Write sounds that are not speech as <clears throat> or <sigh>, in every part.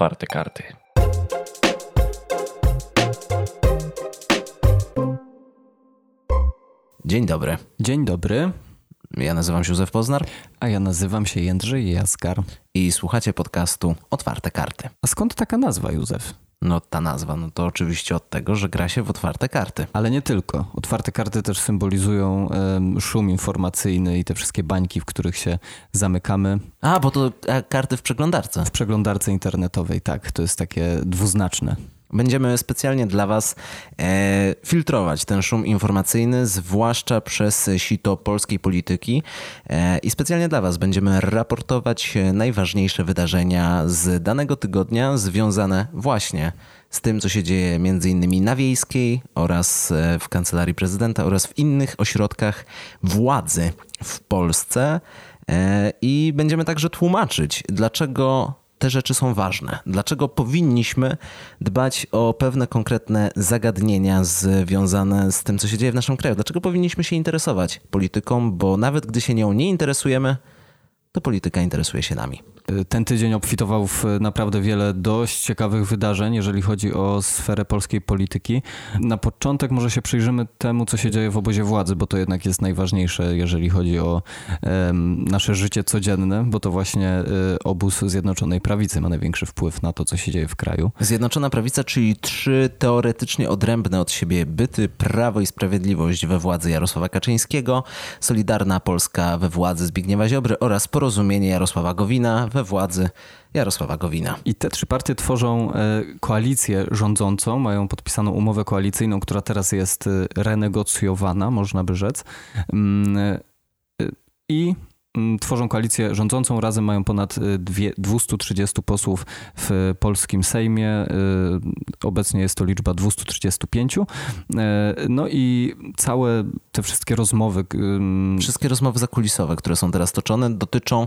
otwarte karty. Dzień dobry. Dzień dobry, Ja nazywam się Józef Poznar a ja nazywam się Jędrzej Jaskar. i słuchacie podcastu Otwarte Karty. A skąd taka nazwa, Józef? No ta nazwa, no to oczywiście od tego, że gra się w otwarte karty. Ale nie tylko. Otwarte karty też symbolizują em, szum informacyjny i te wszystkie bańki, w których się zamykamy A, bo to e, karty w przeglądarce. w przeglądarce internetowej. Tak, to jest takie dwuznaczne. Będziemy specjalnie dla Was e, filtrować ten szum informacyjny, zwłaszcza przez sito polskiej polityki. E, I specjalnie dla Was będziemy raportować e, najważniejsze wydarzenia z danego tygodnia związane właśnie z tym, co się dzieje innymi na Wiejskiej oraz e, w Kancelarii Prezydenta oraz w innych ośrodkach władzy w Polsce. E, I będziemy także tłumaczyć, dlaczego te rzeczy są ważne. Dlaczego powinniśmy dbać o pewne konkretne zagadnienia związane z tym, co się dzieje w naszym kraju? Dlaczego powinniśmy się interesować polityką? Bo nawet gdy się nią nie interesujemy, to polityka interesuje się nami. Ten tydzień obfitował w naprawdę wiele dość ciekawych wydarzeń, jeżeli chodzi o sferę polskiej polityki. Na początek może się przyjrzymy temu, co się dzieje w obozie władzy, bo to jednak jest najważniejsze, jeżeli chodzi o em, nasze życie codzienne, bo to właśnie y, obóz Zjednoczonej Prawicy ma największy wpływ na to, co się dzieje w kraju. Zjednoczona Prawica, czyli trzy teoretycznie odrębne od siebie byty, Prawo i Sprawiedliwość we władzy Jarosława Kaczyńskiego, Solidarna Polska we władzy Zbigniewa Ziobry oraz Porozumienie Jarosława Gowina we władzy Jarosława Gowina. I te trzy partie tworzą e, koalicję rządzącą, mają podpisaną umowę koalicyjną, która teraz jest e, renegocjowana, można by rzec. Mm, e, I tworzą koalicję rządzącą, razem mają ponad e, dwie, 230 posłów w polskim Sejmie. E, Obecnie jest to liczba 235. E, No i całe te wszystkie rozmowy, mm, Wszystkie rozmowy zakulisowe, które są teraz toczone, dotyczą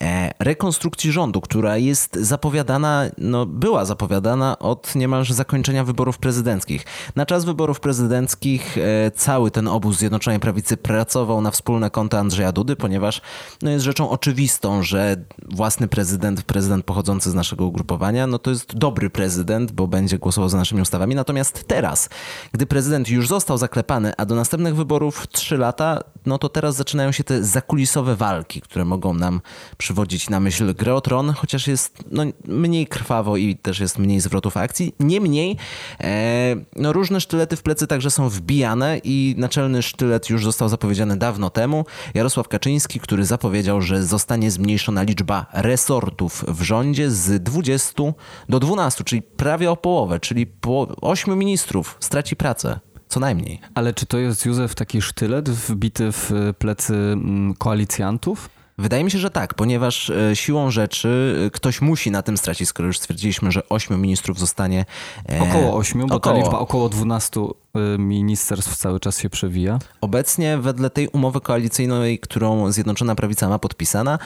e, rekonstrukcji rządu, która jest zapowiadana, no była zapowiadana od niemalże zakończenia wyborów prezydenckich. Na czas wyborów prezydenckich e, cały ten obóz Zjednoczonej Prawicy pracował na wspólne konto Andrzeja Dudy, ponieważ no jest rzeczą oczywistą, że własny prezydent, prezydent pochodzący z naszego ugrupowania, no to jest dobry prezydent, bo będzie głosował za naszymi ustawami. Natomiast teraz, gdy prezydent już został zaklepany, a do następnych wyborów 3 lata, no to teraz zaczynają się te zakulisowe walki, które mogą nam przywodzić na myśl grę o tron, chociaż jest no, mniej krwawo i też jest mniej zwrotów akcji. Niemniej e, no, różne sztylety w plecy także są wbijane i naczelny sztylet już został zapowiedziany dawno temu. Jarosław Kaczyński, który zapowiedział, że zostanie zmniejszona liczba resortów w rządzie z 20 do 12, czyli prawie o połowę, czyli po 8 ministrów straci pracę. Co najmniej. Ale czy to jest Józef taki sztylet wbity w plecy mm, koalicjantów? Wydaje mi się, że tak, ponieważ e, siłą rzeczy e, ktoś musi na tym stracić, skoro już stwierdziliśmy, że ośmiu ministrów zostanie. e, Około 8, bo około. ta liczba około 12 y, ministerstw cały czas się przewija. Obecnie wedle tej umowy koalicyjnej, którą Zjednoczona Prawica ma podpisana,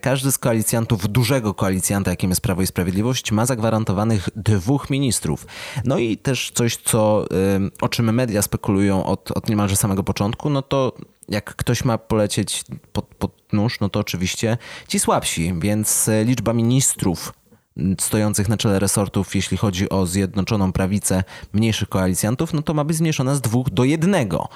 każdy z koalicjantów, dużego koalicjanta, jakim jest Prawo i Sprawiedliwość, ma zagwarantowanych dwóch ministrów. No i też coś, co, o czym media spekulują od, od niemalże samego początku, no to jak ktoś ma polecieć pod, pod nóż, no to oczywiście ci słabsi, więc e, liczba ministrów stojących na czele resortów, jeśli chodzi o Zjednoczoną Prawicę mniejszych koalicjantów, no to ma być zmniejszona z dwóch do jednego.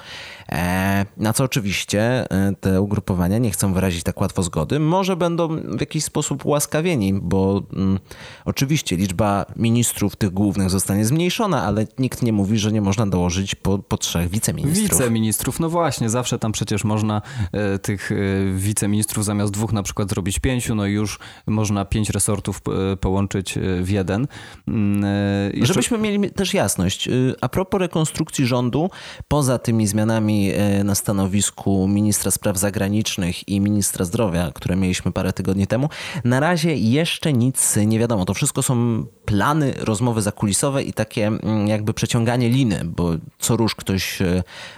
E, na co oczywiście e, te ugrupowania nie chcą wyrazić tak łatwo zgody. Może będą w jakiś sposób ułaskawieni, bo mm, oczywiście liczba ministrów tych głównych zostanie zmniejszona, ale nikt nie mówi, że nie można dołożyć po, po trzech wiceministrów. Wiceministrów, no właśnie, zawsze tam przecież można e, tych e, wiceministrów zamiast dwóch na przykład zrobić pięciu, no i już można pięć resortów e, połączyć e, w jeden. Mm, e, jeszcze- Żebyśmy mieli też jasność. y, A propos rekonstrukcji rządu, poza tymi zmianami y, na stanowisku ministra spraw zagranicznych i ministra zdrowia, które mieliśmy parę tygodni temu, na razie jeszcze nic nie wiadomo. To wszystko są plany, rozmowy zakulisowe i takie mm, jakby przeciąganie liny, bo co róż ktoś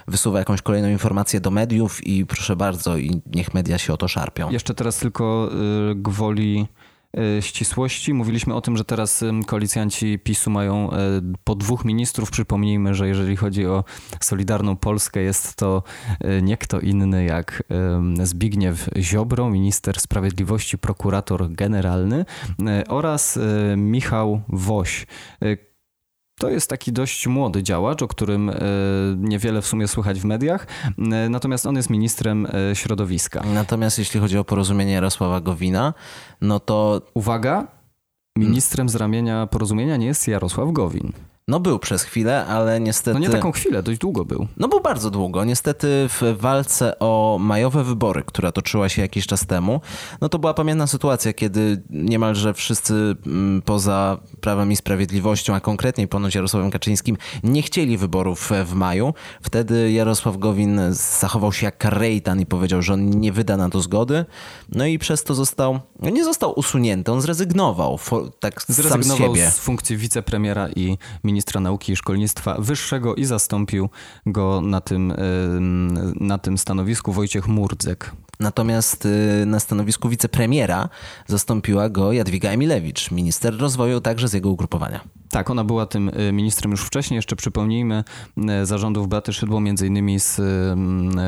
wysuwa jakąś kolejną informację do mediów i proszę bardzo, i niech media się o to szarpią. Jeszcze teraz tylko gwoli ścisłości. Mówiliśmy o tym, że teraz koalicjanci PiSu mają po dwóch ministrów. Przypomnijmy, że jeżeli chodzi o Solidarną Polskę, jest to nie kto inny jak Zbigniew Ziobro, minister sprawiedliwości, prokurator generalny oraz Michał Woś, to jest taki dość młody działacz, o którym e, niewiele w sumie słychać w mediach, e, natomiast on jest ministrem e, środowiska. Natomiast jeśli chodzi o porozumienie Jarosława Gowina, no to. Uwaga, ministrem z ramienia porozumienia nie jest Jarosław Gowin. No był przez chwilę, ale niestety... No nie taką chwilę, dość długo był. No był bardzo długo. Niestety w walce o majowe wybory, która toczyła się jakiś czas temu, no to była pamiętna sytuacja, kiedy niemalże wszyscy mm, poza Prawem i Sprawiedliwością, a konkretniej ponoć Jarosławem Kaczyńskim, nie chcieli wyborów w maju. Wtedy Jarosław Gowin zachował się jak karrejtan i powiedział, że on nie wyda na to zgody. No i przez to został, no nie został usunięty, on zrezygnował tak zrezygnował sam z siebie. z funkcji wicepremiera i ministra ministra nauki i szkolnictwa wyższego i zastąpił go na tym, na tym stanowisku Wojciech Murdzek. Natomiast y, na stanowisku wicepremiera zastąpiła go Jadwiga Emilewicz, minister rozwoju także z jego ugrupowania. Tak, ona była tym y, ministrem już wcześniej. Jeszcze przypomnijmy, y, zarządów Beaty Szydło między innymi z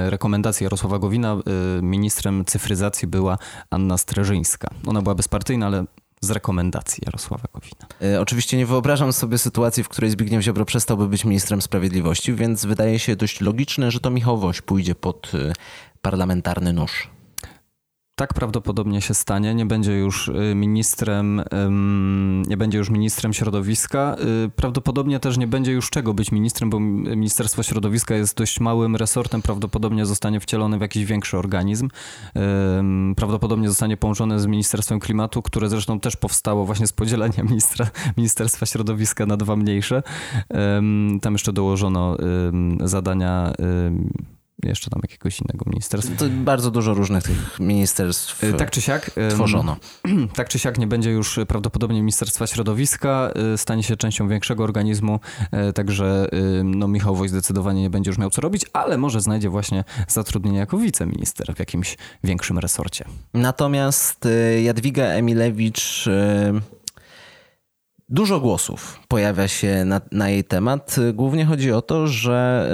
rekomendacji Jarosława Gowina ministrem cyfryzacji była Anna Streżyńska. Ona była bezpartyjna, ale z rekomendacji Jarosława Gowina. E, oczywiście nie wyobrażam sobie sytuacji, w której Zbigniew Ziobro przestałby być ministrem sprawiedliwości, więc wydaje się dość logiczne, że to Michał Woś pójdzie pod e, parlamentarny nóż. Tak prawdopodobnie się stanie. Nie będzie już y, ministrem, nie będzie już ministrem środowiska. Y, prawdopodobnie też nie będzie już czego być ministrem, bo Ministerstwo Środowiska jest dość małym resortem. Prawdopodobnie zostanie wcielony w jakiś większy organizm. Prawdopodobnie zostanie połączone z Ministerstwem Klimatu, które zresztą też powstało właśnie z podzielenia ministra, Ministerstwa Środowiska na dwa mniejsze. Tam jeszcze dołożono zadania jeszcze tam jakiegoś innego ministerstwa. To bardzo dużo różnych tych ministerstw e, tak czy siak, tworzono. <clears throat> Tak czy siak nie będzie już prawdopodobnie Ministerstwa Środowiska, e, stanie się częścią większego organizmu, e, także no, Michał Woj zdecydowanie nie będzie już miał co robić, ale może znajdzie właśnie zatrudnienie jako wiceminister w jakimś większym resorcie. Natomiast Jadwiga Emilewicz Dużo głosów pojawia się na, na, jej temat. Głównie chodzi o to, że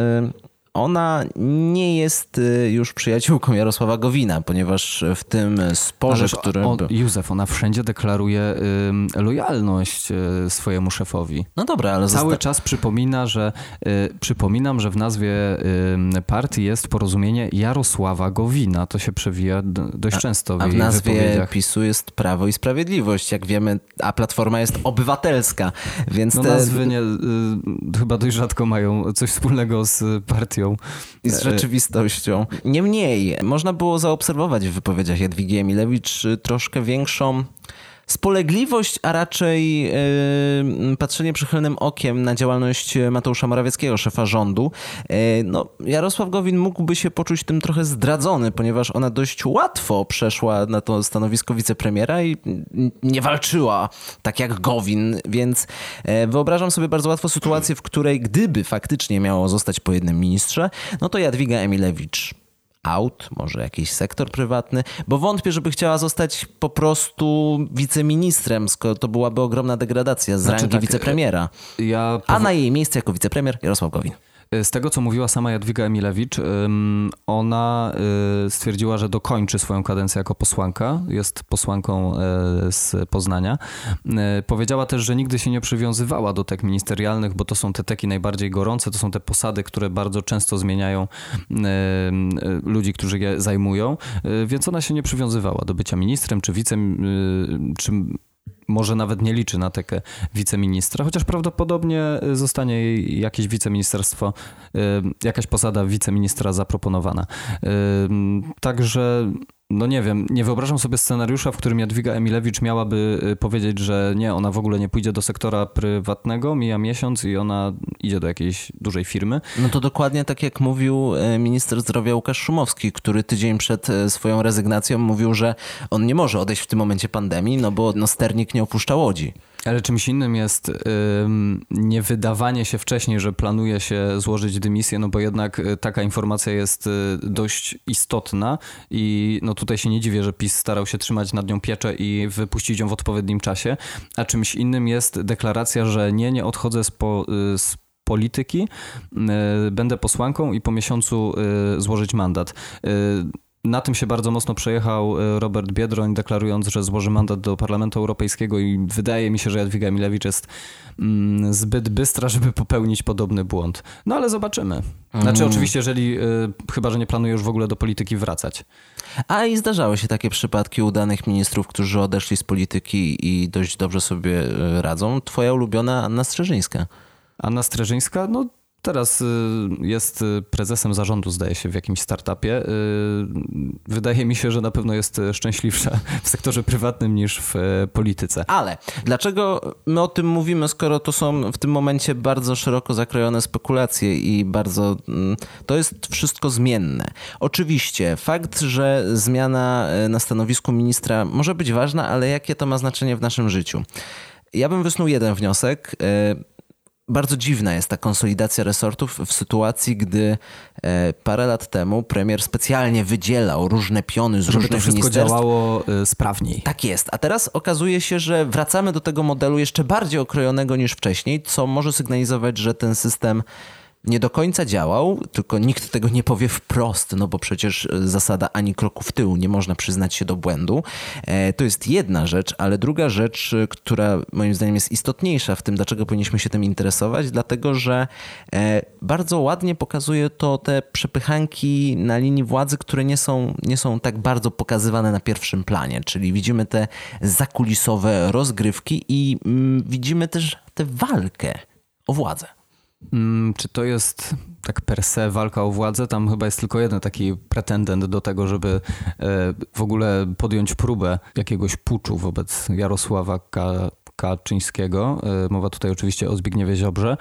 ona nie jest y, już przyjaciółką Jarosława Gowina, ponieważ w tym sporze, który... On, Józef, ona wszędzie deklaruje y, lojalność y, swojemu szefowi. No dobra, ale... Cały zosta... czas przypomina, że y, przypominam, że w nazwie partii jest porozumienie Jarosława Gowina. To się przewija dość często w A w nazwie PiSu jest Prawo i Sprawiedliwość, jak wiemy, a Platforma jest obywatelska, więc no te... nazwy nie, y, chyba dość rzadko mają coś wspólnego z partią i z rzeczywistością. Niemniej, można było zaobserwować w wypowiedziach Jadwigi Emilewicz y, troszkę większą spolegliwość, a raczej yy, patrzenie przychylnym okiem na działalność Mateusza Morawieckiego, szefa rządu. Yy, no, Jarosław Gowin mógłby się poczuć tym trochę zdradzony, ponieważ ona dość łatwo przeszła na to stanowisko wicepremiera i nie walczyła tak jak Gowin, więc yy, wyobrażam sobie bardzo łatwo sytuację, w której gdyby faktycznie miało zostać po jednym ministrze, no to Jadwiga Emilewicz out, może jakiś sektor prywatny, bo wątpię, żeby chciała zostać po prostu wiceministrem, skoro to byłaby ogromna degradacja z znaczy, rangi tak, wicepremiera. Ja A na jej miejsce jako wicepremier Jarosław Gowin. Z tego, co mówiła sama Jadwiga Emilewicz, ona y, stwierdziła, że dokończy swoją kadencję jako posłanka. Jest posłanką e, z Poznania. E, powiedziała też, że nigdy się nie przywiązywała do tek ministerialnych, bo to są te teki najbardziej gorące, to są te posady, które bardzo często zmieniają ludzi, którzy je zajmują, więc ona się nie przywiązywała do bycia ministrem czy wicem, czy może nawet nie liczy na tekę wiceministra, chociaż prawdopodobnie y, zostanie jej jakieś wiceministerstwo, y, jakaś posada wiceministra zaproponowana. Y, także no nie wiem, nie wyobrażam sobie scenariusza, w którym Jadwiga Emilewicz miałaby y, powiedzieć, że nie, ona w ogóle nie pójdzie do sektora prywatnego, mija miesiąc i ona idzie do jakiejś dużej firmy. No to dokładnie tak jak mówił y, minister zdrowia Łukasz Szumowski, który tydzień przed y, swoją rezygnacją mówił, że on nie może odejść w tym momencie pandemii, no bo no, sternik nie opuszcza łodzi. Ale czymś innym jest nie wydawanie się wcześniej, że planuje się złożyć dymisję, no bo jednak y, taka informacja jest y, dość istotna i no tutaj się nie dziwię, że PiS starał się trzymać nad nią pieczę i wypuścić ją w odpowiednim czasie, a czymś innym jest deklaracja, że nie, nie odchodzę z, po, y, z polityki, będę posłanką i po miesiącu złożyć mandat. Na tym się bardzo mocno przejechał e, Robert Biedroń, deklarując, że złoży mandat do Parlamentu Europejskiego i wydaje mi się, że Jadwiga Milewicz jest mm, zbyt bystra, żeby popełnić podobny błąd. No ale zobaczymy. Znaczy mm. oczywiście, jeżeli, y, chyba, że nie planuje już w ogóle do polityki wracać. A i zdarzały się takie przypadki udanych ministrów, którzy odeszli z polityki i dość dobrze sobie radzą. Twoja ulubiona Anna Strzeżyńska. Anna Streżyńska, no Teraz y, jest y, prezesem zarządu, zdaje się, w jakimś startupie. Y, wydaje mi się, że na pewno jest szczęśliwsza <laughs> w sektorze prywatnym niż w polityce. Ale dlaczego my o tym mówimy, skoro to są w tym momencie bardzo szeroko zakrojone spekulacje i bardzo. Mm, to jest wszystko zmienne. Oczywiście, fakt, że zmiana na stanowisku ministra może być ważna, ale jakie to ma znaczenie w naszym życiu? Ja bym wysnuł jeden wniosek bardzo dziwna jest ta konsolidacja resortów w sytuacji, gdy e, parę lat temu premier specjalnie wydzielał różne piony z Żeby różnych to wszystko ministerstw. działało e, sprawniej. Tak jest. A teraz okazuje się, że wracamy do tego modelu jeszcze bardziej okrojonego niż wcześniej, co może sygnalizować, że ten system nie do końca działał, tylko nikt tego nie powie wprost, no bo przecież e, zasada ani kroku w tył, nie można przyznać się do błędu. E, to jest jedna rzecz, ale druga rzecz, e, która moim zdaniem jest istotniejsza w tym, dlaczego powinniśmy się tym interesować, dlatego że bardzo ładnie pokazuje to te przepychanki na linii władzy, które nie są, nie są tak bardzo pokazywane na pierwszym planie, czyli widzimy te zakulisowe rozgrywki i mm, widzimy też tę walkę o władzę. Mm, czy to jest tak per se walka o władzę? Tam chyba jest tylko jeden taki pretendent do tego, żeby e, w ogóle podjąć próbę jakiegoś puczu wobec Jarosława Kaczyńskiego. E, mowa tutaj oczywiście o Zbigniewie Ziobrze,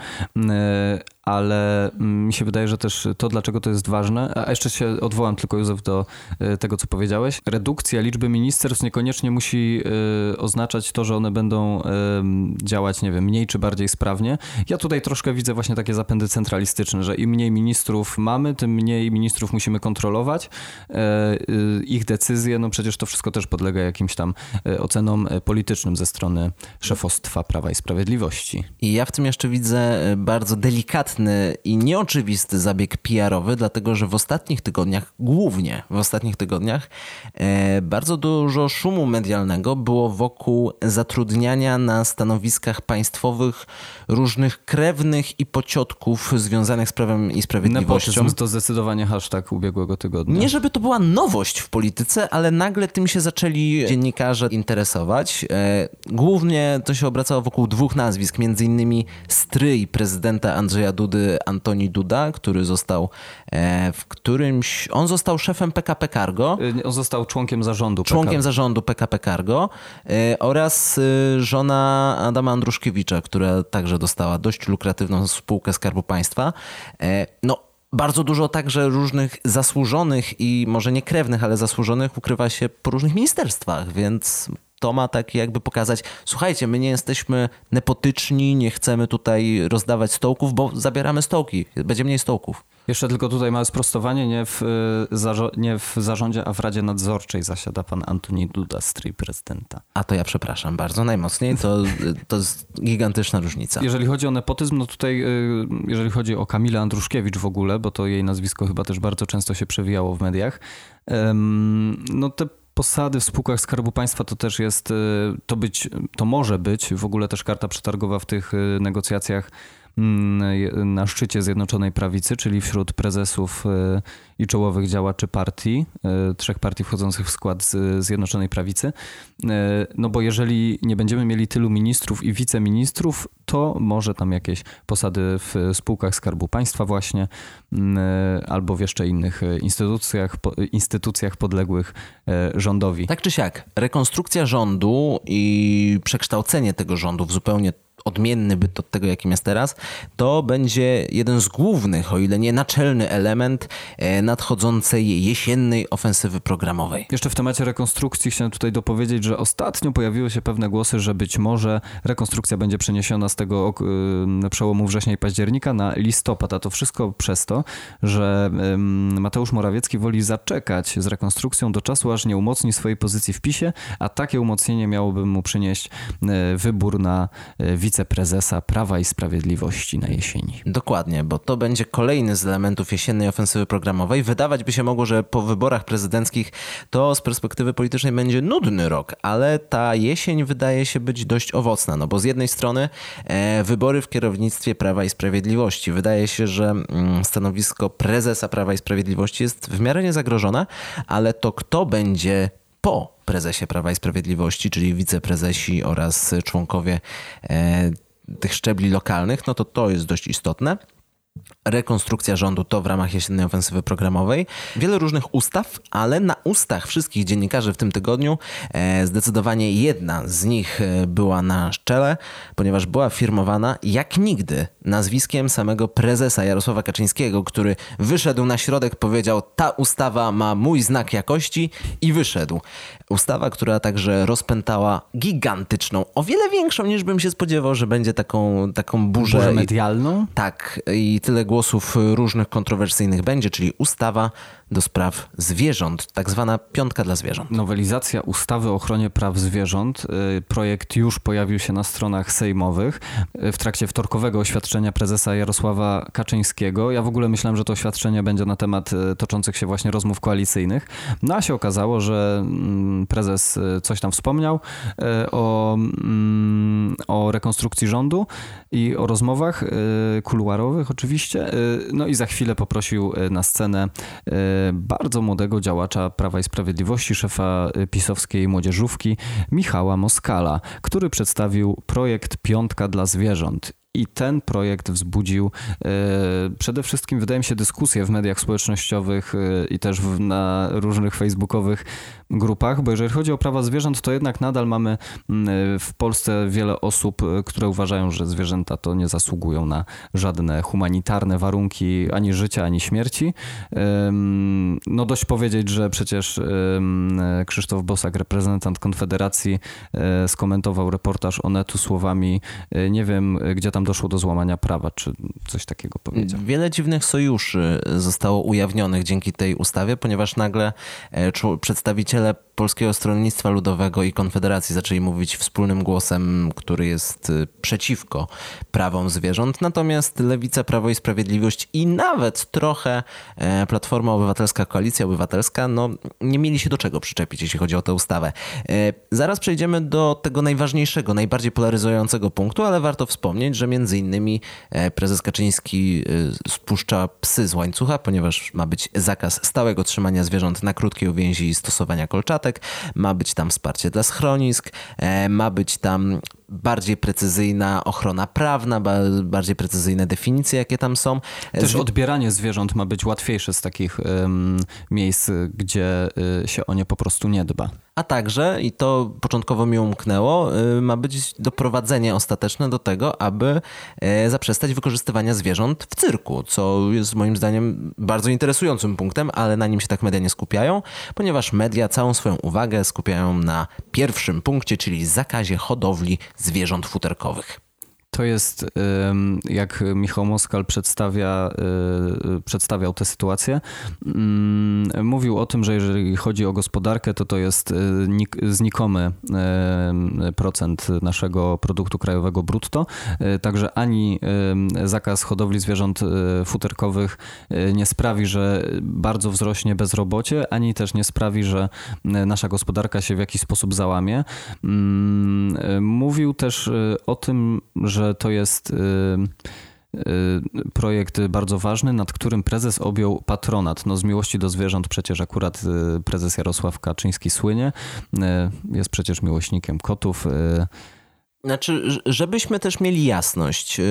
e, ale mi się wydaje, że też to, dlaczego to jest ważne, a jeszcze się odwołam tylko, Józef, do e, tego, co powiedziałeś. Redukcja liczby ministerstw niekoniecznie musi oznaczać to, że one będą działać, nie wiem, mniej czy bardziej sprawnie. Ja tutaj troszkę widzę właśnie takie zapędy centralistyczne, że im mniej ministrów mamy, tym mniej ministrów musimy kontrolować. Ich decyzje, no przecież to wszystko też podlega jakimś tam ocenom politycznym ze strony szefostwa Prawa i Sprawiedliwości. I ja w tym jeszcze widzę e, bardzo i nieoczywisty zabieg PR-owy, dlatego że w ostatnich tygodniach, głównie w ostatnich tygodniach, e, bardzo dużo szumu medialnego było wokół zatrudniania na stanowiskach państwowych różnych krewnych i pociotków związanych z Prawem i Sprawiedliwością. Nepotyzm to zdecydowanie hashtag ubiegłego tygodnia. Nie żeby to była nowość w polityce, ale nagle tym się zaczęli dziennikarze interesować. E, głównie to się obracało wokół dwóch nazwisk, między innymi stryj prezydenta Andrzeja Dudy, Antoni Duda, który został e, w którymś, on został szefem PKP Cargo. Y, on został członkiem zarządu Członkiem PKP. zarządu PKP Cargo e, oraz y, żona Adama Andruszkiewicza, która także dostała dość lukratywną spółkę Skarbu Państwa. E, no, bardzo dużo także różnych zasłużonych i może nie krewnych, ale zasłużonych ukrywa się po różnych ministerstwach, więc to ma tak jakby pokazać, słuchajcie, my nie jesteśmy nepotyczni, nie chcemy tutaj rozdawać stołków, bo zabieramy stołki, będzie mniej stołków. Jeszcze tylko tutaj małe sprostowanie, nie w, y, nie w zarządzie, a w Radzie Nadzorczej zasiada pan Antoni Duda, stryj prezydenta. A to ja przepraszam bardzo, najmocniej, to, <laughs> to jest gigantyczna różnica. Jeżeli chodzi o nepotyzm, no tutaj, y, jeżeli chodzi o Kamilę Andruszkiewicz w ogóle, bo to jej nazwisko chyba też bardzo często się przewijało w mediach, no te posady w spółkach Skarbu Państwa to też jest, y, to być, to może być w ogóle też karta przetargowa w tych y, negocjacjach na szczycie Zjednoczonej Prawicy, czyli wśród prezesów y, i czołowych działaczy partii, trzech partii wchodzących w skład Zjednoczonej Prawicy. No bo jeżeli nie będziemy mieli tylu ministrów i wiceministrów, to może tam jakieś posady w spółkach Skarbu Państwa właśnie, mm, albo w jeszcze innych instytucjach, instytucjach podległych rządowi. Tak czy siak, rekonstrukcja rządu i przekształcenie tego rządu w zupełnie odmienny byt od tego, jakim jest teraz, to będzie jeden z głównych, o ile nie naczelny element e, nadchodzącej jesiennej ofensywy programowej. Jeszcze w temacie rekonstrukcji chciałem tutaj dopowiedzieć, że ostatnio pojawiły się pewne głosy, że być może rekonstrukcja będzie przeniesiona z tego e, przełomu września i października na listopad, a to wszystko przez to, że Mateusz Morawiecki woli zaczekać z rekonstrukcją do czasu, aż nie umocni swojej pozycji w PiSie, a takie umocnienie miałoby mu przynieść e, wybór na wice wiceprezesa Prawa i Sprawiedliwości na jesieni. Dokładnie, bo to będzie kolejny z elementów jesiennej ofensywy programowej. Wydawać by się mogło, że po wyborach prezydenckich to z perspektywy politycznej będzie nudny rok, ale ta jesień wydaje się być dość owocna, no bo z jednej strony e, wybory w kierownictwie Prawa i Sprawiedliwości. Wydaje się, że mm, stanowisko prezesa Prawa i Sprawiedliwości jest w miarę niezagrożone, ale to kto będzie po prezesie Prawa i Sprawiedliwości, czyli wiceprezesi oraz członkowie e, tych szczebli lokalnych, no to to jest dość istotne rekonstrukcja rządu to w ramach jesiennej ofensywy programowej. Wiele różnych ustaw, ale na ustach wszystkich dziennikarzy w tym tygodniu e, zdecydowanie jedna z nich e, była na czele, ponieważ była firmowana jak nigdy nazwiskiem samego prezesa Jarosława Kaczyńskiego, który wyszedł na środek, powiedział: Ta ustawa ma mój znak jakości i wyszedł. Ustawa, która także rozpętała gigantyczną, o wiele większą niż bym się spodziewał, że będzie taką, taką burzę. Burzę medialną? Tak, i tyle głosów różnych kontrowersyjnych będzie, czyli ustawa do spraw zwierząt, tak zwana piątka dla zwierząt. Nowelizacja ustawy o ochronie praw zwierząt. Y, projekt już pojawił się na stronach sejmowych y, w trakcie wtorkowego oświadczenia prezesa Jarosława Kaczyńskiego. Ja w ogóle myślałem, że to oświadczenie będzie na temat y, toczących się właśnie rozmów koalicyjnych. No a się okazało, że mm, prezes coś tam wspomniał o, mm, o rekonstrukcji rządu i o rozmowach kuluarowych oczywiście. No i za chwilę poprosił na scenę bardzo młodego działacza Prawa i Sprawiedliwości, szefa pisowskiej młodzieżówki Michała Moskala, który przedstawił projekt Piątka dla zwierząt. I ten projekt wzbudził e, przede wszystkim, wydaje mi się, dyskusję w mediach społecznościowych e, i też na różnych facebookowych grupach, bo jeżeli chodzi o prawa zwierząt, to jednak nadal mamy w Polsce wiele osób, e, które uważają, że zwierzęta to nie zasługują na żadne humanitarne warunki ani życia, ani śmierci. No dość powiedzieć, że przecież Krzysztof Bosak, reprezentant Konfederacji, skomentował reportaż Onetu słowami nie wiem, gdzie tam doszło do złamania prawa, czy coś takiego powiedział. Wiele dziwnych sojuszy zostało ujawnionych dzięki tej ustawie, ponieważ nagle e, przedstawiciele Polskiego Stronnictwa Ludowego i Konfederacji zaczęli mówić wspólnym głosem, który jest y, przeciwko prawom zwierząt. Natomiast Lewica, Prawo i Sprawiedliwość i nawet trochę e, Platforma Obywatelska, Koalicja Obywatelska, no nie mieli się do czego przyczepić, jeśli chodzi o tę ustawę. E, zaraz przejdziemy do tego najważniejszego, najbardziej polaryzującego punktu, ale warto wspomnieć, że między innymi e, prezes Kaczyński spuszcza psy z łańcucha, ponieważ ma być zakaz stałego trzymania zwierząt na krótkiej uwięzi i stosowania ma być tam wsparcie dla schronisk, e, ma być tam bardziej precyzyjna ochrona prawna, bardziej precyzyjne definicje, jakie tam są. Też odbieranie zwierząt ma być łatwiejsze z takich miejsc, gdzie y, się o nie po prostu nie dba. A także, i to początkowo mi umknęło, y, ma być doprowadzenie ostateczne do tego, aby e, zaprzestać wykorzystywania zwierząt w cyrku, co jest moim zdaniem bardzo interesującym punktem, ale na nim się tak media nie skupiają, ponieważ media całą swoją uwagę skupiają na pierwszym punkcie, czyli zakazie hodowli zwierząt futerkowych. To jest, jak Michał Moskal przedstawia, y, przedstawiał tę sytuację, mm, mówił o tym, że jeżeli chodzi o gospodarkę, to to jest y, znikomy procent naszego produktu krajowego brutto. Y, także ani zakaz hodowli zwierząt futerkowych nie sprawi, że bardzo wzrośnie bezrobocie, ani też nie sprawi, że nasza gospodarka się w jakiś sposób załamie. Mm, mówił też o tym, że że to jest y, y, projekt bardzo ważny, nad którym prezes objął patronat. No z miłości do zwierząt przecież akurat y, prezes Jarosław Kaczyński słynie. Jest przecież miłośnikiem kotów. Znaczy, żebyśmy też mieli jasność,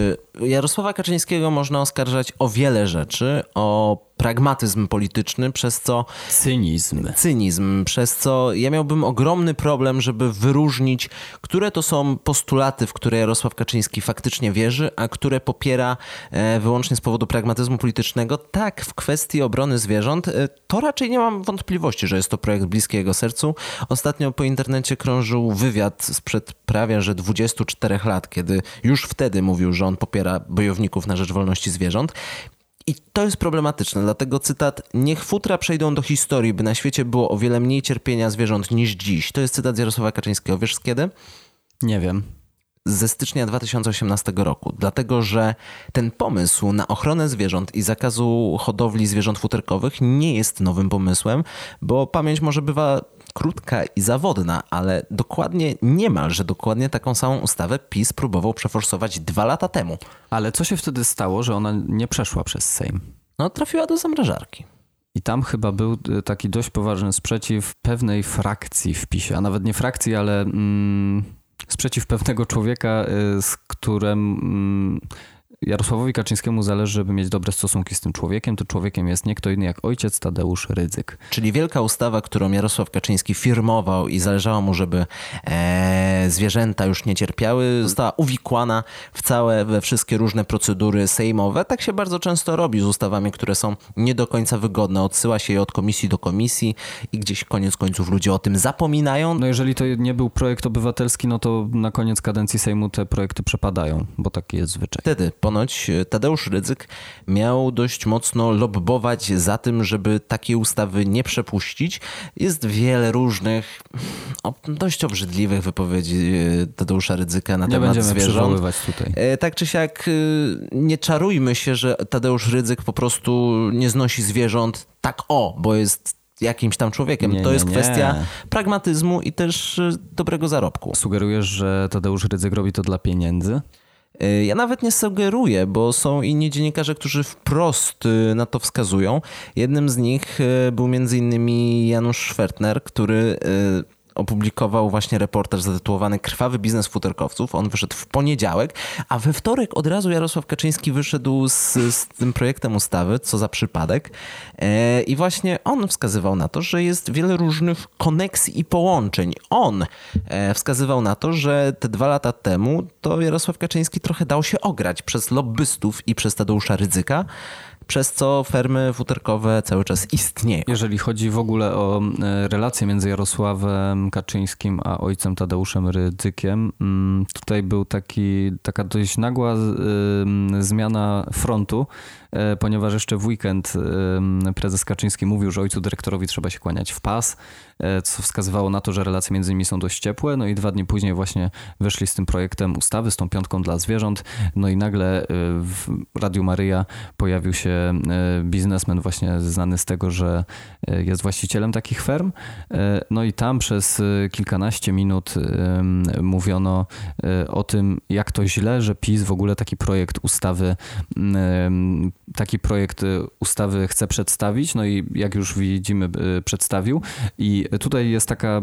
Jarosława Kaczyńskiego można oskarżać o wiele rzeczy, o pragmatyzm polityczny, przez co. Cynizm. Cynizm, przez co ja miałbym ogromny problem, żeby wyróżnić, które to są postulaty, w które Jarosław Kaczyński faktycznie wierzy, a które popiera e, wyłącznie z powodu pragmatyzmu politycznego. Tak, w kwestii obrony zwierząt, e, to raczej nie mam wątpliwości, że jest to projekt bliski jego sercu. Ostatnio po internecie krążył wywiad sprzed prawie że 24 lat, kiedy już wtedy mówił, że on popiera bojowników na rzecz wolności zwierząt. I to jest problematyczne, dlatego cytat: Niech futra przejdą do historii, by na świecie było o wiele mniej cierpienia zwierząt niż dziś. To jest cytat Jarosława Kaczyńskiego. Wiesz z kiedy? Nie wiem. Ze stycznia 2018 roku, dlatego że ten pomysł na ochronę zwierząt i zakazu hodowli zwierząt futerkowych nie jest nowym pomysłem, bo pamięć może bywa krótka i zawodna, ale dokładnie niemalże dokładnie taką samą ustawę PiS próbował przeforsować dwa lata temu. Ale co się wtedy stało, że ona nie przeszła przez Sejm? No, trafiła do zamrażarki. I tam chyba był y, taki dość poważny sprzeciw pewnej frakcji w PiSie, a nawet nie frakcji, ale mm, sprzeciw pewnego człowieka, y, z którym mm, Jarosławowi Kaczyńskiemu zależy, żeby mieć dobre stosunki z tym człowiekiem. To człowiekiem jest nie kto inny jak ojciec Tadeusz Rydzyk. Czyli wielka ustawa, którą Jarosław Kaczyński firmował i zależało mu, żeby e, zwierzęta już nie cierpiały, została uwikłana w całe, we wszystkie różne procedury sejmowe. Tak się bardzo często robi z ustawami, które są nie do końca wygodne. Odsyła się je od komisji do komisji i gdzieś koniec końców ludzie o tym zapominają. No jeżeli to nie był projekt obywatelski, no to na koniec kadencji Sejmu te projekty przepadają, bo taki jest zwyczaj. Wtedy ponoć Tadeusz Rydzyk miał dość mocno lobbować za tym, żeby takie ustawy nie przepuścić. Jest wiele różnych, dość obrzydliwych wypowiedzi e, Tadeusza Rydzyka na nie temat zwierząt. tutaj. E, tak czy siak, e, nie czarujmy się, że Tadeusz Rydzyk po prostu nie znosi zwierząt tak o, bo jest jakimś tam człowiekiem. Nie, to nie, jest nie. kwestia pragmatyzmu i też dobrego zarobku. Sugerujesz, że Tadeusz Rydzyk robi to dla pieniędzy? Y, ja nawet nie sugeruję, bo są inni dziennikarze, którzy wprost y, na to wskazują. Jednym z nich y, był innymi Janusz Schwertner, który opublikował właśnie reportaż zatytułowany Krwawy biznes futerkowców. On wyszedł w poniedziałek, a we wtorek od razu Jarosław Kaczyński wyszedł z, z tym projektem ustawy, co za przypadek. E, I właśnie on wskazywał na to, że jest wiele różnych koneksji i połączeń. On e, wskazywał na to, że te dwa lata temu to Jarosław Kaczyński trochę dał się ograć przez lobbystów i przez Tadeusza Rydzyka przez co fermy futerkowe cały czas istnieją. Jeżeli chodzi w ogóle o e, relacje między Jarosławem Kaczyńskim a ojcem Tadeuszem Rydzykiem, mm, tutaj był taki, taka dość nagła zmiana frontu, e, ponieważ jeszcze w weekend prezes Kaczyński mówił, że ojcu dyrektorowi trzeba się kłaniać w pas, e, co wskazywało na to, że relacje między nimi są dość ciepłe, no i dwa dni później właśnie weszli z tym projektem ustawy, z tą piątką dla zwierząt, no i nagle w Radiu Maryja pojawił się E, biznesmen właśnie znany z tego, że e, jest właścicielem takich ferm. E, no i tam przez kilkanaście minut mówiono o tym, jak to źle, że PiS w ogóle taki projekt ustawy, taki projekt ustawy chce przedstawić. No i jak już widzimy, przedstawił. I tutaj jest taka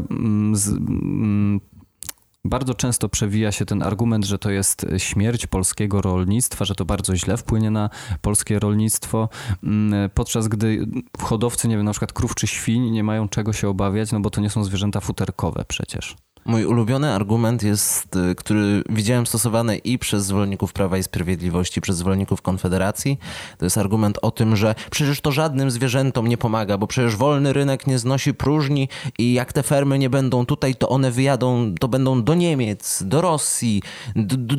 bardzo często przewija się ten argument, że to jest śmierć polskiego rolnictwa, że to bardzo źle wpłynie na polskie rolnictwo, mm, podczas gdy hodowcy, nie wiem, na przykład krów czy świń nie mają czego się obawiać, no bo to nie są zwierzęta futerkowe przecież. Mój ulubiony argument jest, y, który widziałem stosowany i przez zwolenników Prawa i Sprawiedliwości, przez zwolenników Konfederacji. To jest argument o tym, że przecież to żadnym zwierzętom nie pomaga, bo przecież wolny rynek nie znosi próżni i jak te fermy nie będą tutaj, to one wyjadą, to będą do Niemiec, do Rosji,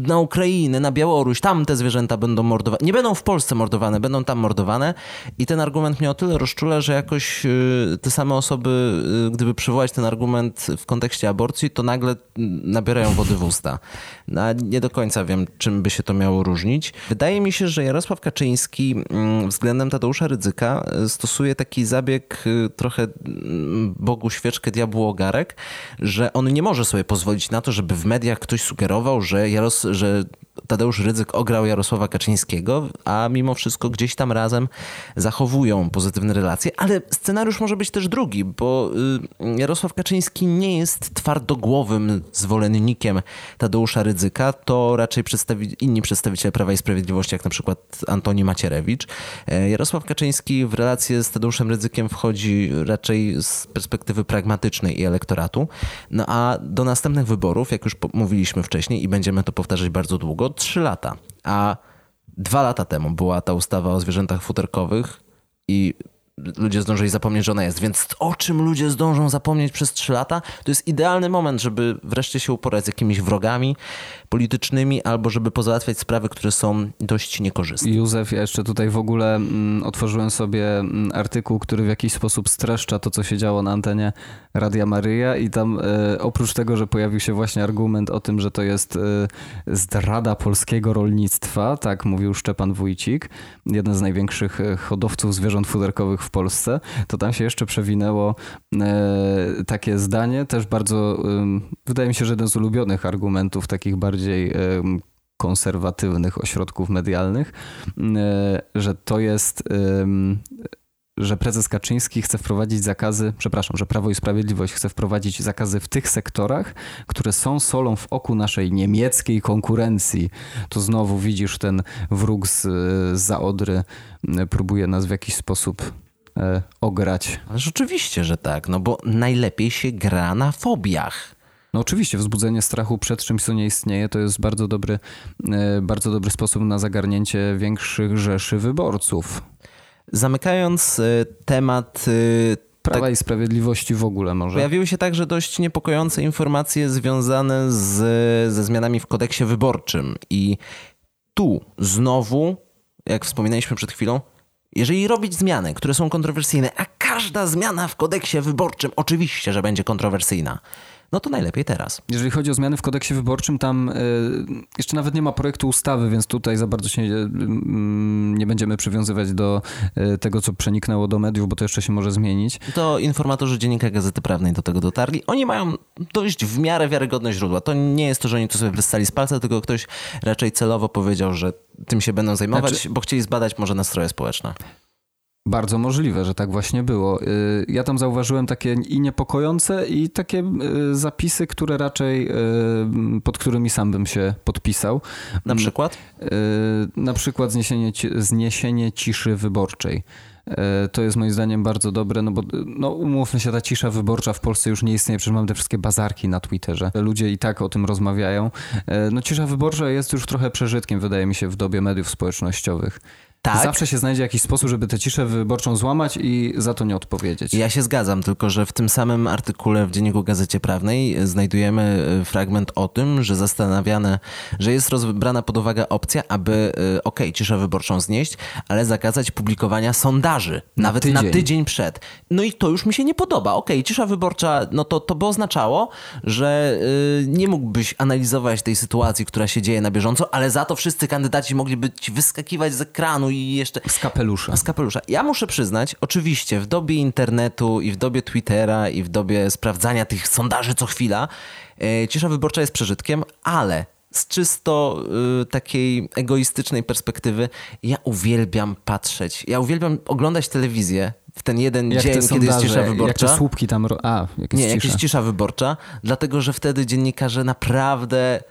na Ukrainę, na Białoruś. Tam te zwierzęta będą mordowane. Nie będą w Polsce mordowane, będą tam mordowane. I ten argument mnie o tyle rozczula, że jakoś y, te same osoby, y, gdyby przywołać ten argument w kontekście aborcji, to nagle nabierają wody w usta. No, nie do końca wiem, czym by się to miało różnić. Wydaje mi się, że Jarosław Kaczyński mm, względem Tadeusza Rydzyka e, stosuje taki zabieg e, trochę mm, Bogu świeczkę, diabłu ogarek, że on nie może sobie pozwolić na to, żeby w mediach ktoś sugerował, że, Jaros że Tadeusz Rydzyk ograł Jarosława Kaczyńskiego, a mimo wszystko gdzieś tam razem zachowują pozytywne relacje, ale scenariusz może być też drugi, bo y, Jarosław Kaczyński nie jest twardogłowym zwolennikiem Tadeusza Rydzyka, to raczej przedstawi inni przedstawiciele Prawa i Sprawiedliwości, jak na przykład Antoni Macierewicz. E, Jarosław Kaczyński w relację z Tadeuszem Rydzykiem wchodzi raczej z perspektywy pragmatycznej i elektoratu, no a do następnych wyborów, jak już mówiliśmy wcześniej i będziemy to powtarzać bardzo długo, trzy lata. A dwa lata temu była ta ustawa o zwierzętach futerkowych i ludzie zdążyli zapomnieć, że ona jest. Więc o czym ludzie zdążą zapomnieć przez trzy lata, to jest idealny moment, żeby wreszcie się uporać z jakimiś wrogami politycznymi albo żeby pozałatwiać sprawy, które są dość niekorzystne. Józef, ja jeszcze tutaj w ogóle mm, otworzyłem sobie mm, artykuł, który w jakiś sposób streszcza to, co się działo na antenie Radia Maryja i tam e, oprócz tego, że pojawił się właśnie argument o tym, że to jest e, zdrada polskiego rolnictwa, tak mówił Szczepan Wójcik, jeden z największych e, hodowców zwierząt futerkowych w Polsce, to tam się jeszcze przewinęło e, takie zdanie, też bardzo, wydaje mi się, że jeden z ulubionych argumentów, takich bardziej konserwatywnych ośrodków medialnych, e, że to jest że prezes Kaczyński chce wprowadzić zakazy, przepraszam, że Prawo i Sprawiedliwość chce wprowadzić zakazy w tych sektorach, które są solą w oku naszej niemieckiej konkurencji. To znowu widzisz ten wróg z, z Zaodry próbuje nas w jakiś sposób e, ograć. Ależ oczywiście, że tak, no bo najlepiej się gra na fobiach. No oczywiście, wzbudzenie strachu przed czymś, co nie istnieje, to jest bardzo dobry, e, bardzo dobry sposób na zagarnięcie większych rzeszy wyborców. Zamykając e, temat e, Prawa tak, i Sprawiedliwości w ogóle może. Pojawiły się także dość niepokojące informacje związane z, ze zmianami w kodeksie wyborczym. I tu znowu, jak wspominaliśmy przed chwilą, jeżeli robić zmiany, które są kontrowersyjne, a każda zmiana w kodeksie wyborczym oczywiście, że będzie kontrowersyjna, no to najlepiej teraz. Jeżeli chodzi o zmiany w kodeksie wyborczym, tam y, jeszcze nawet nie ma projektu ustawy, więc tutaj za bardzo się y, nie będziemy przywiązywać do y, tego, co przeniknęło do mediów, bo to jeszcze się może zmienić. To informatorzy Dziennika Gazety Prawnej do tego dotarli. Oni mają dość w miarę wiarygodne źródła. To nie jest to, że oni to sobie wystali z palca, tylko ktoś raczej celowo powiedział, że tym się będą zajmować, znaczy... bo chcieli zbadać może nastroje społeczne. Bardzo możliwe, że tak właśnie było. Y, ja tam zauważyłem takie i niepokojące, i takie y, zapisy, które raczej y, pod którymi sam bym się podpisał. Na przykład? Na przykład zniesienie, zniesienie ciszy wyborczej. To jest moim zdaniem bardzo dobre, no bo no umówmy się, ta cisza wyborcza w Polsce już nie istnieje, przecież mamy te wszystkie bazarki na Twitterze. Ludzie i tak o tym rozmawiają. No cisza wyborcza jest już trochę przeżytkiem, wydaje mi się, w dobie mediów społecznościowych. Tak. Zawsze się znajdzie jakiś sposób, żeby tę ciszę wyborczą złamać i za to nie odpowiedzieć. Ja się zgadzam, tylko że w tym samym artykule w Dzienniku Gazecie Prawnej znajdujemy e, fragment o tym, że zastanawiane, że jest rozbrana pod uwagę opcja, aby e, ok, ciszę wyborczą znieść, ale zakazać publikowania sondaży, na nawet tydzień. na tydzień przed. No i to już mi się nie podoba. Ok, cisza wyborcza, no to, to by oznaczało, że yy, nie mógłbyś analizować tej sytuacji, która się dzieje na bieżąco, ale za to wszyscy kandydaci mogliby ci wyskakiwać z ekranu i jeszcze... Z kapelusza. Z kapelusza. Ja muszę przyznać, oczywiście w dobie internetu i w dobie Twittera i w dobie sprawdzania tych sondaży co chwila, e, cisza wyborcza jest przeżytkiem, ale z czysto y, takiej egoistycznej perspektywy, ja uwielbiam patrzeć. Ja uwielbiam oglądać telewizję w ten jeden jak dzień, kiedy jest cisza wyborcza. Jak te słupki tam... A, jak jest Nie, cisza. jak jest cisza wyborcza, dlatego że wtedy dziennikarze naprawdę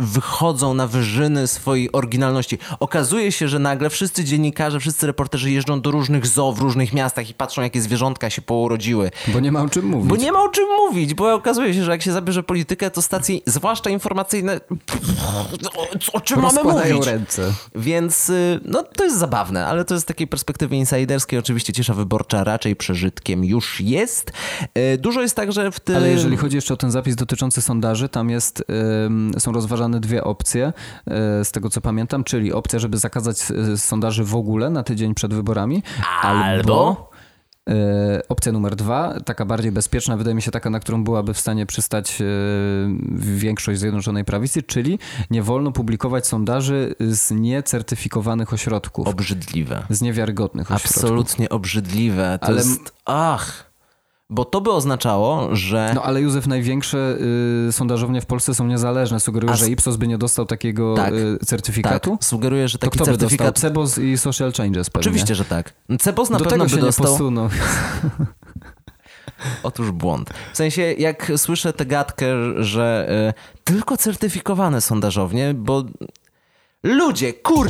wychodzą na wyżyny swojej oryginalności. Okazuje się, że nagle wszyscy dziennikarze, wszyscy reporterzy jeżdżą do różnych zoo w różnych miastach i patrzą, jakie zwierzątka się pourodziły. Bo nie ma o czym mówić. Bo nie ma o czym mówić, bo okazuje się, że jak się zabierze politykę, to stacje, zwłaszcza informacyjne, o czym mamy mówić? ręce. Więc y, no, to jest zabawne, ale to jest z takiej perspektywy insiderskiej. Oczywiście cisza wyborcza raczej przeżytkiem już jest. Y, dużo jest także w tym... Ale jeżeli chodzi jeszcze o ten zapis dotyczący sondaży, tam jest, są są rozważane dwie opcje, e, z tego co pamiętam, czyli opcja, żeby zakazać e, sondaży w ogóle na tydzień przed wyborami, albo, albo e, Opcja numer dwa, taka bardziej bezpieczna, wydaje mi się taka, na którą byłaby w stanie przystać większość Zjednoczonej Prawicy, czyli nie wolno publikować sondaży z niecertyfikowanych ośrodków. Obrzydliwe. Z niewiarygodnych ośrodków. Absolutnie obrzydliwe. To Ale... jest... Ach! Bo to by oznaczało, że. No ale Józef, największe y, sondażownie w Polsce są niezależne. Sugeruję, że Ipsos by nie dostał takiego tak, y, certyfikatu? Tak, sugeruję, że taki to kto certyfikat. By dostał? Cebos i Social Changes pewnie. Oczywiście, że tak. Cebos na Do pewno tego by się dostał. Posunął. <laughs> Otóż błąd. W sensie, jak słyszę tę gadkę, że y, tylko certyfikowane sondażownie, bo Ludzie, kur...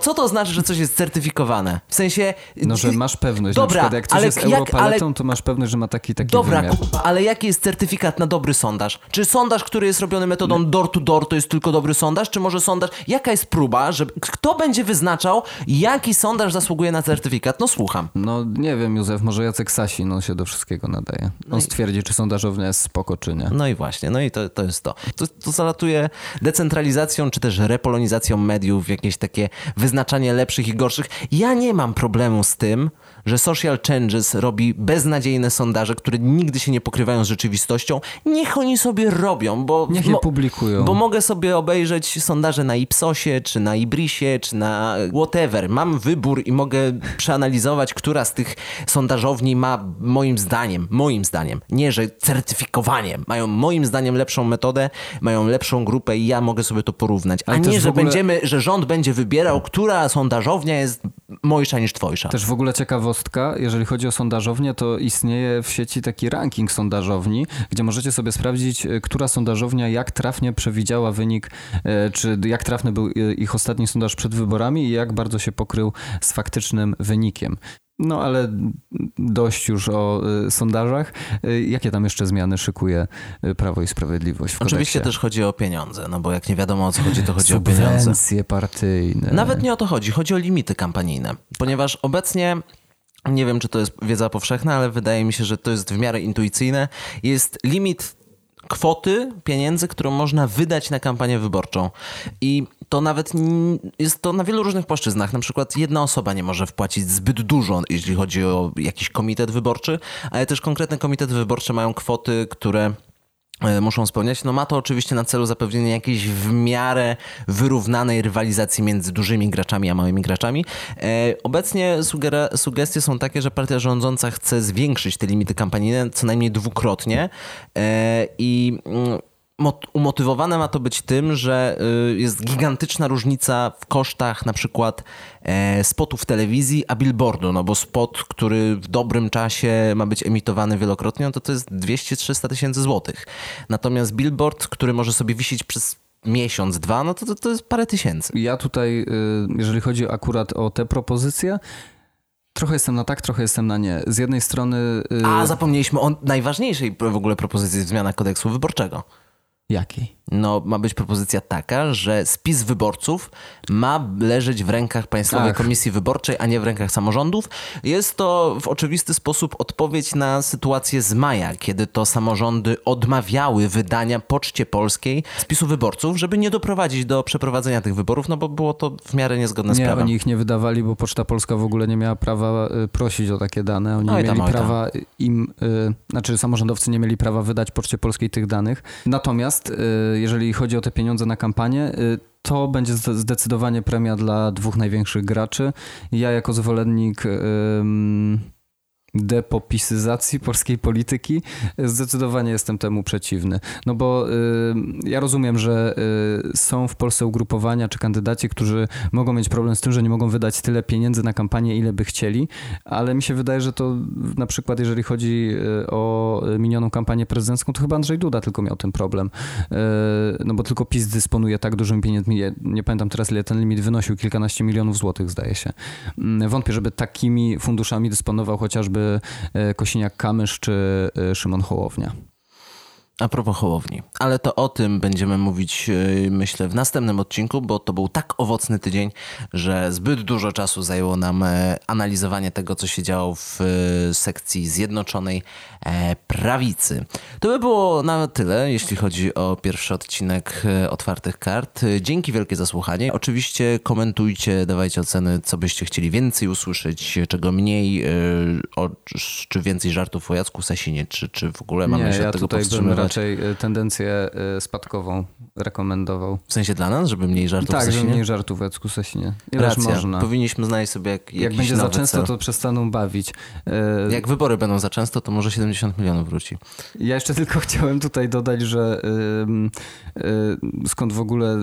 Co to znaczy, że coś jest certyfikowane? W sensie... No, że masz pewność. Dobra, na przykład jak coś ale jest jak, Europaletą, ale... to masz pewność, że ma taki, taki Dobra, wymiar. ale jaki jest certyfikat na dobry sondaż? Czy sondaż, który jest robiony metodą door to door, to jest tylko dobry sondaż? Czy może sondaż... Jaka jest próba, że... Kto będzie wyznaczał, jaki sondaż zasługuje na certyfikat? No słucham. No nie wiem, Józef, może Jacek Sasin, on się do wszystkiego nadaje. No on i... stwierdzi, czy sondażownia jest spoko, czy nie. No i właśnie, no i to, to jest to. To, to zalatuje decentralizacją, czy też repolonizacją mediów, jakieś takie wyznaczanie lepszych i gorszych. Ja nie mam problemu z tym, że Social Changes robi beznadziejne sondaże, które nigdy się nie pokrywają z rzeczywistością. Niech oni sobie robią, bo... Niech je publikują. Bo mogę sobie obejrzeć sondaże na Ipsosie, czy na Ibrisie, czy na whatever. Mam wybór i mogę przeanalizować, która z tych sondażowni ma moim zdaniem, moim zdaniem, nie, że certyfikowanie, mają moim zdaniem lepszą metodę, mają lepszą grupę i ja mogę sobie to porównać. A nie, że ogóle... będziemy, że rząd będzie wybierał, która sondażownia jest mojsza niż twojsza. Też w ogóle ciekawostka, jeżeli chodzi o sondażownię, to istnieje w sieci taki ranking sondażowni, gdzie możecie sobie sprawdzić, e, która sondażownia jak trafnie przewidziała wynik, e, czy jak trafny był e, ich ostatni sondaż przed wyborami i jak bardzo się pokrył z faktycznym wynikiem. No ale dość już o y, sondażach. Y, jakie tam jeszcze zmiany szykuje y, Prawo i Sprawiedliwość w kodeksie? Oczywiście też chodzi o pieniądze, no bo jak nie wiadomo o co chodzi, to chodzi o pieniądze. Subwencje partyjne. Nawet nie o to chodzi, chodzi o limity kampanijne, ponieważ obecnie nie wiem, czy to jest wiedza powszechna, ale wydaje mi się, że to jest w miarę intuicyjne. Jest limit kwoty pieniędzy, którą można wydać na kampanię wyborczą. I to nawet jest to na wielu różnych płaszczyznach. Na przykład jedna osoba nie może wpłacić zbyt dużo, jeśli chodzi o jakiś komitet wyborczy, ale też konkretne komitety wyborcze mają kwoty, które muszą spełniać. No ma to oczywiście na celu zapewnienie jakiejś w miarę wyrównanej rywalizacji między dużymi graczami a małymi graczami. E, obecnie sugestie są takie, że partia rządząca chce zwiększyć te limity kampanijne co najmniej dwukrotnie e, i mm, umotywowane ma to być tym, że y, jest gigantyczna różnica w kosztach na przykład e, spotu w telewizji, a billboardu, no bo spot, który w dobrym czasie ma być emitowany wielokrotnie, no to to jest 200-300 tysięcy złotych. Natomiast billboard, który może sobie wisieć przez miesiąc, dwa, no to, to, to jest parę tysięcy. Ja tutaj, y, jeżeli chodzi akurat o te propozycje, Trochę jestem na tak, trochę jestem na nie. Z jednej strony. Yy... A zapomnieliśmy o najważniejszej w ogóle propozycji zmiana kodeksu wyborczego. Jaki? No, ma być propozycja taka, że spis wyborców ma leżeć w rękach Państwowej Ach. Komisji Wyborczej, a nie w rękach samorządów. Jest to w oczywisty sposób odpowiedź na sytuację z maja, kiedy to samorządy odmawiały wydania Poczcie Polskiej spisu wyborców, żeby nie doprowadzić do przeprowadzenia tych wyborów, no bo było to w miarę niezgodne z nie, prawem. oni ich nie wydawali, bo Poczta Polska w ogóle nie miała prawa y, prosić o takie dane. Oni oj tam, mieli prawa im, y, znaczy samorządowcy nie mieli prawa wydać Poczcie Polskiej tych danych. Natomiast y, jeżeli chodzi o te pieniądze na kampanię, y, to będzie zdecydowanie premia dla dwóch największych graczy. Ja jako zwolennik depopisyzacji polskiej polityki, zdecydowanie jestem temu przeciwny. No bo y, ja rozumiem, że y, są w Polsce ugrupowania czy kandydaci, którzy mogą mieć problem z tym, że nie mogą wydać tyle pieniędzy na kampanię, ile by chcieli, ale mi się wydaje, że to na przykład jeżeli chodzi y, o minioną kampanię prezydencką, to chyba Andrzej Duda tylko miał ten problem. Y, no bo tylko PiS dysponuje tak dużymi pieniędzmi, nie pamiętam teraz ile ten limit wynosił, kilkanaście milionów złotych zdaje się. Mm, wątpię, żeby takimi funduszami dysponował chociażby Kosiniak-Kamysz czy e, Szymon Hołownia. A propos Hołowni. Ale to o tym będziemy mówić, e, myślę, w następnym odcinku, bo to był tak owocny tydzień, że zbyt dużo czasu zajęło nam analizowanie tego, co się działo w sekcji Zjednoczonej Prawicy. To by było na tyle, jeśli chodzi o pierwszy odcinek Otwartych Kart. Dzięki wielkie za słuchanie. Oczywiście komentujcie, dawajcie oceny, co byście chcieli więcej usłyszeć, czego mniej, o, czy więcej żartów o Jacku Sasinie, czy, czy w ogóle mamy Nie, się ja od tego powstrzymywać. Raczej tendencję spadkową rekomendował. W sensie dla nas, żeby mniej żartów Tak, żeby mniej żartów w Sekusesie. Racja. można. Powinniśmy znaleźć sobie jak, Jak będzie za często, cel. to przestaną bawić. Jak wybory będą za często, to może 70 milionów wróci. Ja jeszcze tylko <laughs> chciałem tutaj dodać, że skąd w ogóle...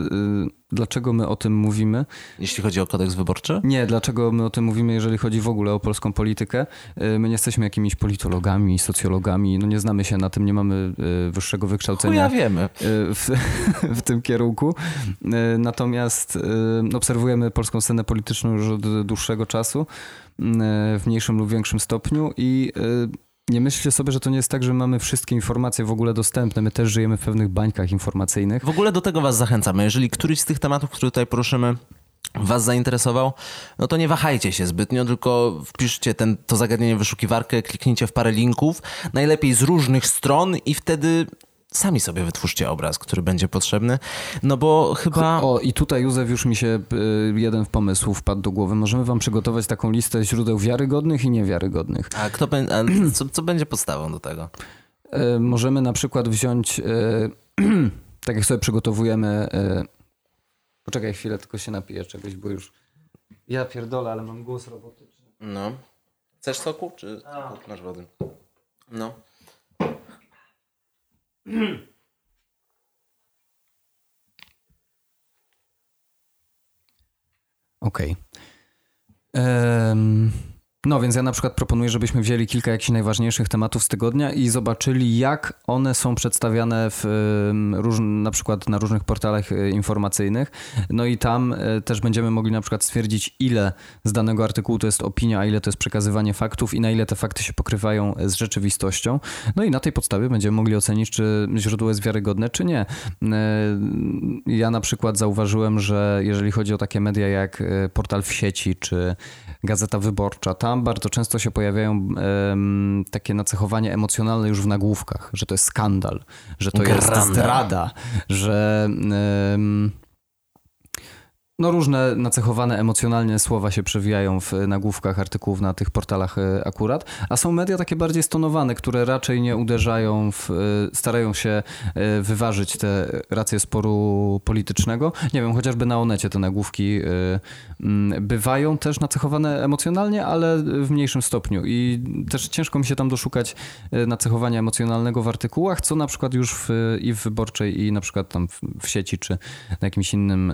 Dlaczego my o tym mówimy. Jeśli chodzi o kodeks wyborczy? Nie, dlaczego my o tym mówimy, jeżeli chodzi w ogóle o polską politykę. Y, my nie jesteśmy jakimiś politologami, socjologami, no nie znamy się na tym, nie mamy y, wyższego wykształcenia. Ja wiemy. Y, w, <laughs> w tym kierunku. Natomiast obserwujemy polską scenę polityczną już od dłuższego czasu, w mniejszym lub większym stopniu i nie myślcie sobie, że to nie jest tak, że mamy wszystkie informacje w ogóle dostępne. My też żyjemy w pewnych bańkach informacyjnych. W ogóle do tego Was zachęcamy. Jeżeli któryś z tych tematów, które tutaj poruszymy, Was zainteresował, no to nie wahajcie się zbytnio, tylko wpiszcie ten, to zagadnienie w wyszukiwarkę, kliknijcie w parę linków, najlepiej z różnych stron i wtedy sami sobie wytwórzcie obraz, który będzie potrzebny, no bo chyba... O, i tutaj Józef już mi się y, jeden w pomysł wpadł do głowy. Możemy wam przygotować taką listę źródeł wiarygodnych i niewiarygodnych. A, kto, a co, co będzie podstawą do tego? Y, możemy na przykład wziąć, y, <clears throat> tak jak sobie przygotowujemy... Poczekaj chwilę, tylko się napiję czegoś, bo już... Ja pierdolę, ale mam głos robotyczny. No. Chcesz soku, czy A. masz wody? No. Okej. Okay. Um, no więc ja na przykład proponuję, żebyśmy wzięli kilka jakichś najważniejszych tematów z tygodnia i zobaczyli, jak one są przedstawiane w, na przykład na różnych portalach e, informacyjnych. No i tam e, też będziemy mogli na przykład stwierdzić, ile z danego artykułu to jest opinia, a ile to jest przekazywanie faktów i na ile te fakty się pokrywają z rzeczywistością. No i na tej podstawie będziemy mogli ocenić, czy źródło jest wiarygodne, czy nie. E, ja na przykład zauważyłem, że jeżeli chodzi o takie media jak portal w sieci, czy Gazeta Wyborcza, tam bardzo często się pojawiają um, takie nacechowanie emocjonalne już w nagłówkach, że to jest skandal, że to Granda. jest zdrada, że um, no różne nacechowane emocjonalnie słowa się przewijają w nagłówkach artykułów na tych portalach e, akurat, a są media takie bardziej stonowane, które raczej nie uderzają w, e, starają się e, wyważyć te racje sporu politycznego. Nie wiem, chociażby na Onecie te nagłówki bywają też nacechowane emocjonalnie, ale w mniejszym stopniu i też ciężko mi się tam doszukać nacechowania emocjonalnego w artykułach, co na przykład już w, i w Wyborczej i na przykład tam w sieci czy na jakimś innym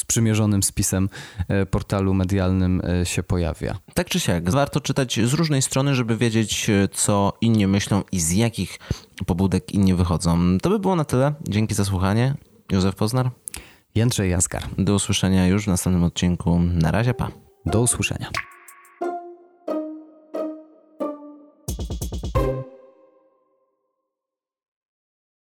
sprzymierzonym spisem e, portalu medialnym e, się pojawia. Tak czy siak, warto czytać z różnej strony, żeby wiedzieć, e, co inni myślą i z jakich pobudek inni wychodzą. To by było na tyle. Dzięki za słuchanie. Józef Poznar. Jędrzej Jaskar. Do usłyszenia już w następnym odcinku. Na razie, pa. Do usłyszenia.